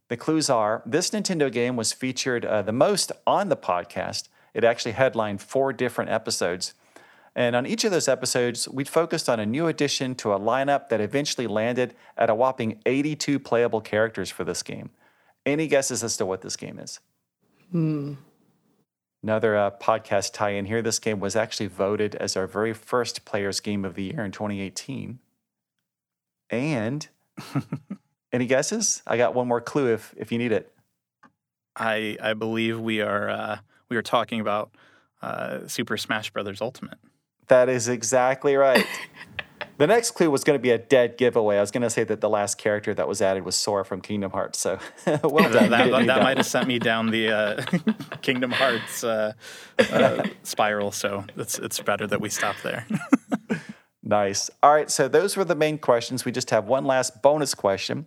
the clues are this Nintendo game was featured uh, the most on the podcast. It actually headlined four different episodes. And on each of those episodes, we focused on a new addition to a lineup that eventually landed at a whopping 82 playable characters for this game. Any guesses as to what this game is? Hmm. Another uh, podcast tie in here. This game was actually voted as our very first Players Game of the Year in 2018. And Any guesses? I got one more clue if if you need it. I I believe we are uh, we are talking about uh, Super Smash Brothers Ultimate. That is exactly right. the next clue was going to be a dead giveaway. I was going to say that the last character that was added was Sora from Kingdom Hearts. So well done. that, that, that might have sent me down the uh, Kingdom Hearts uh, uh, spiral. So it's it's better that we stop there. Nice. All right. So those were the main questions. We just have one last bonus question.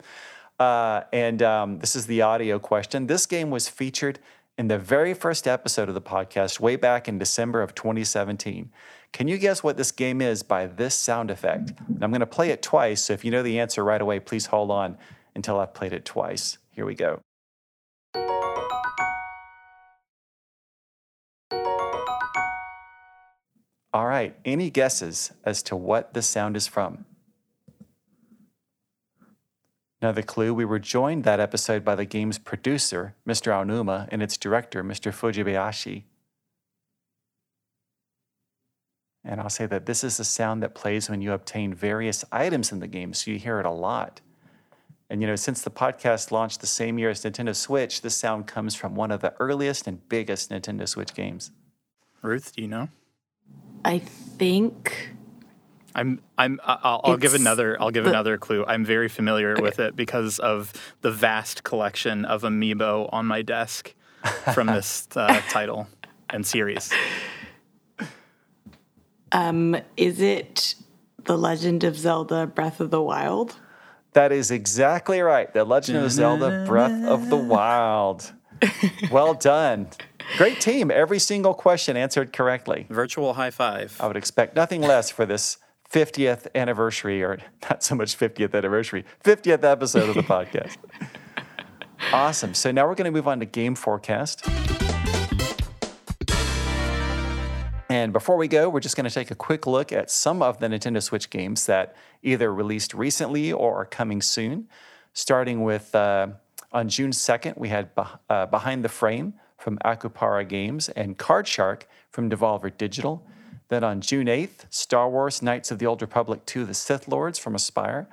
Uh, and um, this is the audio question. This game was featured in the very first episode of the podcast way back in December of 2017. Can you guess what this game is by this sound effect? And I'm going to play it twice. So if you know the answer right away, please hold on until I've played it twice. Here we go. All right. Any guesses as to what this sound is from? Another clue we were joined that episode by the game's producer, Mr. Aonuma, and its director, Mr. Fujibayashi. And I'll say that this is the sound that plays when you obtain various items in the game, so you hear it a lot. And you know, since the podcast launched the same year as Nintendo Switch, this sound comes from one of the earliest and biggest Nintendo Switch games. Ruth, do you know? I think I'm I'm I'll, I'll give another I'll give the- another clue. I'm very familiar with it because of the vast collection of amiibo on my desk from this uh, title and series. is it The Legend of Zelda Breath of the Wild? That is exactly right. The Legend of Zelda Breath of the Wild. Well done. Great team. Every single question answered correctly. Virtual high five. I would expect nothing less for this 50th anniversary, or not so much 50th anniversary, 50th episode of the podcast. Awesome. So now we're going to move on to game forecast. And before we go, we're just going to take a quick look at some of the Nintendo Switch games that either released recently or are coming soon. Starting with uh, on June 2nd, we had uh, Behind the Frame from Akupara Games and Card Shark from Devolver Digital. Then on June 8th, Star Wars Knights of the Old Republic 2 The Sith Lords from Aspyr.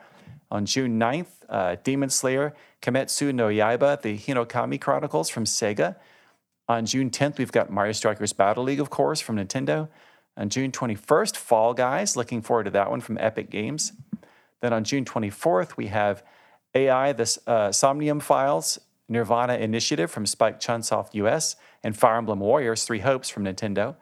On June 9th, uh, Demon Slayer Kimetsu no Yaiba The Hinokami Chronicles from Sega. On June 10th, we've got Mario Strikers Battle League, of course, from Nintendo. On June 21st, Fall Guys. Looking forward to that one from Epic Games. Then on June 24th, we have AI, the uh, Somnium Files, Nirvana Initiative from Spike Chunsoft US, and Fire Emblem Warriors Three Hopes from Nintendo.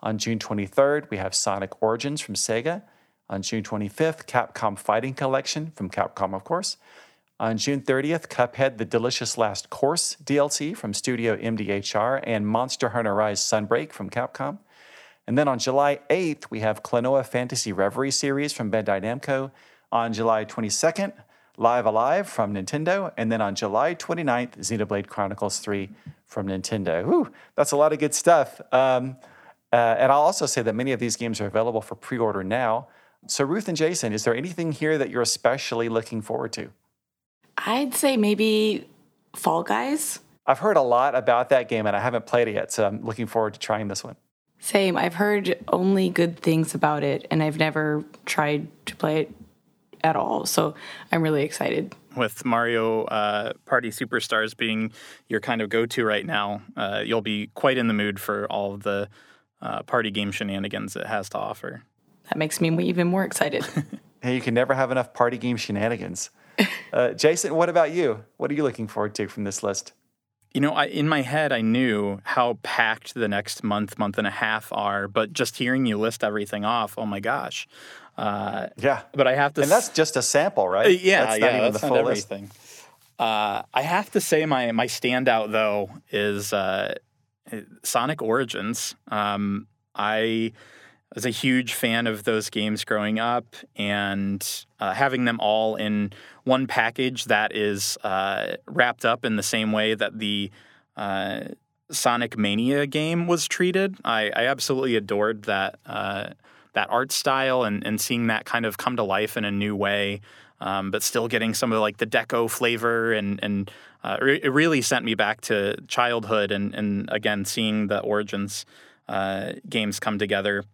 On June 23rd, we have Sonic Origins from Sega. On June 25th, Capcom Fighting Collection from Capcom, of course. On June 30th, Cuphead The Delicious Last Course DLC from Studio MDHR and Monster Hunter Rise Sunbreak from Capcom. And then on July 8th, we have Klonoa Fantasy Reverie series from Bandai Namco. On July 22nd, Live A Live from Nintendo. And then on July 29th, Xenoblade Chronicles 3 from Nintendo. Whew, that's a lot of good stuff. Um, uh, and I'll also say that many of these games are available for pre order now. So, Ruth and Jason, is there anything here that you're especially looking forward to? I'd say maybe Fall Guys. I've heard a lot about that game and I haven't played it yet, so I'm looking forward to trying this one. Same. I've heard only good things about it, and I've never tried to play it at all. So I'm really excited. With Mario uh, Party Superstars being your kind of go-to right now, uh, you'll be quite in the mood for all of the uh, party game shenanigans it has to offer. That makes me even more excited. Hey, you can never have enough party game shenanigans. Uh, Jason, what about you? What are you looking forward to from this list? You know, I, in my head, I knew how packed the next month, month and a half are, but just hearing you list everything off, oh my gosh. Uh, Yeah. but I have to. And that's just a sample, right? Uh, yeah, that's yeah, not even that's the full list. Uh, I have to say, my my standout though is uh, Sonic Origins. Um, I was a huge fan of those games growing up, and uh, having them all in one package that is uh, wrapped up in the same way that the uh, Sonic Mania game was treated. I, I absolutely adored that uh, that art style and, and seeing that kind of come to life in a new way, um, but still getting some of like the deco flavor and and uh, re- it really sent me back to childhood and and again seeing the Origins uh, games come together.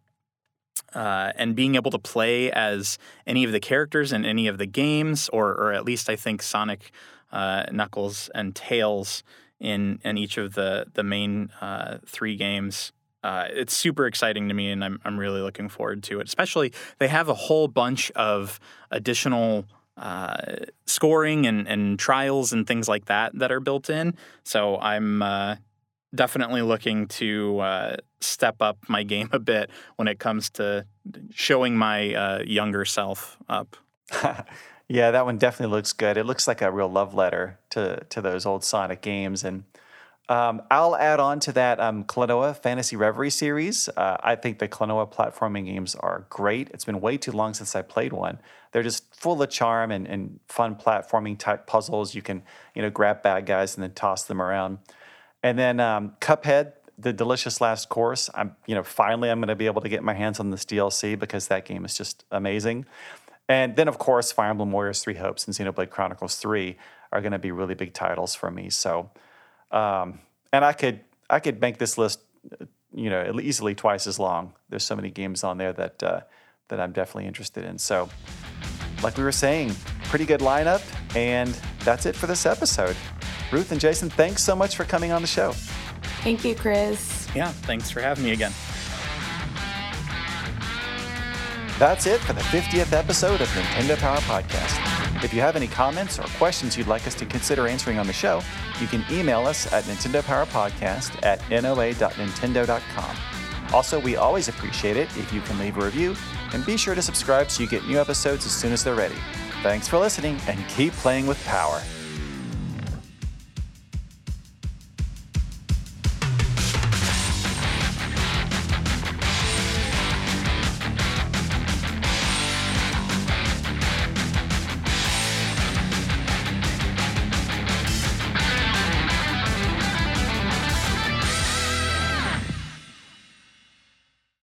Uh, and being able to play as any of the characters in any of the games, or, or at least I think Sonic, uh, Knuckles, and Tails in in each of the the main uh, three games. Uh, it's super exciting to me, and I'm I'm really looking forward to it. Especially they have a whole bunch of additional uh, scoring and and trials and things like that that are built in. So I'm uh, definitely looking to step up my game a bit when it comes to showing my uh, younger self up. yeah, that one definitely looks good. It looks like a real love letter to to those old Sonic games. And um, I'll add on to that um, Klonoa Fantasy Reverie series. Uh, I think the Klonoa platforming games are great. It's been way too long since I played one. They're just full of charm and, and fun platforming type puzzles. You can you know grab bad guys and then toss them around. And then um, Cuphead the delicious last course. I'm, you know, finally I'm going to be able to get my hands on this DLC because that game is just amazing. And then, of course, Fire Emblem Warriors Three Hopes and Xenoblade Chronicles Three are going to be really big titles for me. So, um, and I could I could make this list, you know, easily twice as long. There's so many games on there that uh, that I'm definitely interested in. So, like we were saying, pretty good lineup, and that's it for this episode. Ruth and Jason, thanks so much for coming on the show. Thank you, Chris. Yeah, thanks for having me again. That's it for the 50th episode of Nintendo Power Podcast. If you have any comments or questions you'd like us to consider answering on the show, you can email us at nintendopowerpodcast at noa.nintendo.com. Also, we always appreciate it if you can leave a review, and be sure to subscribe so you get new episodes as soon as they're ready. Thanks for listening, and keep playing with power.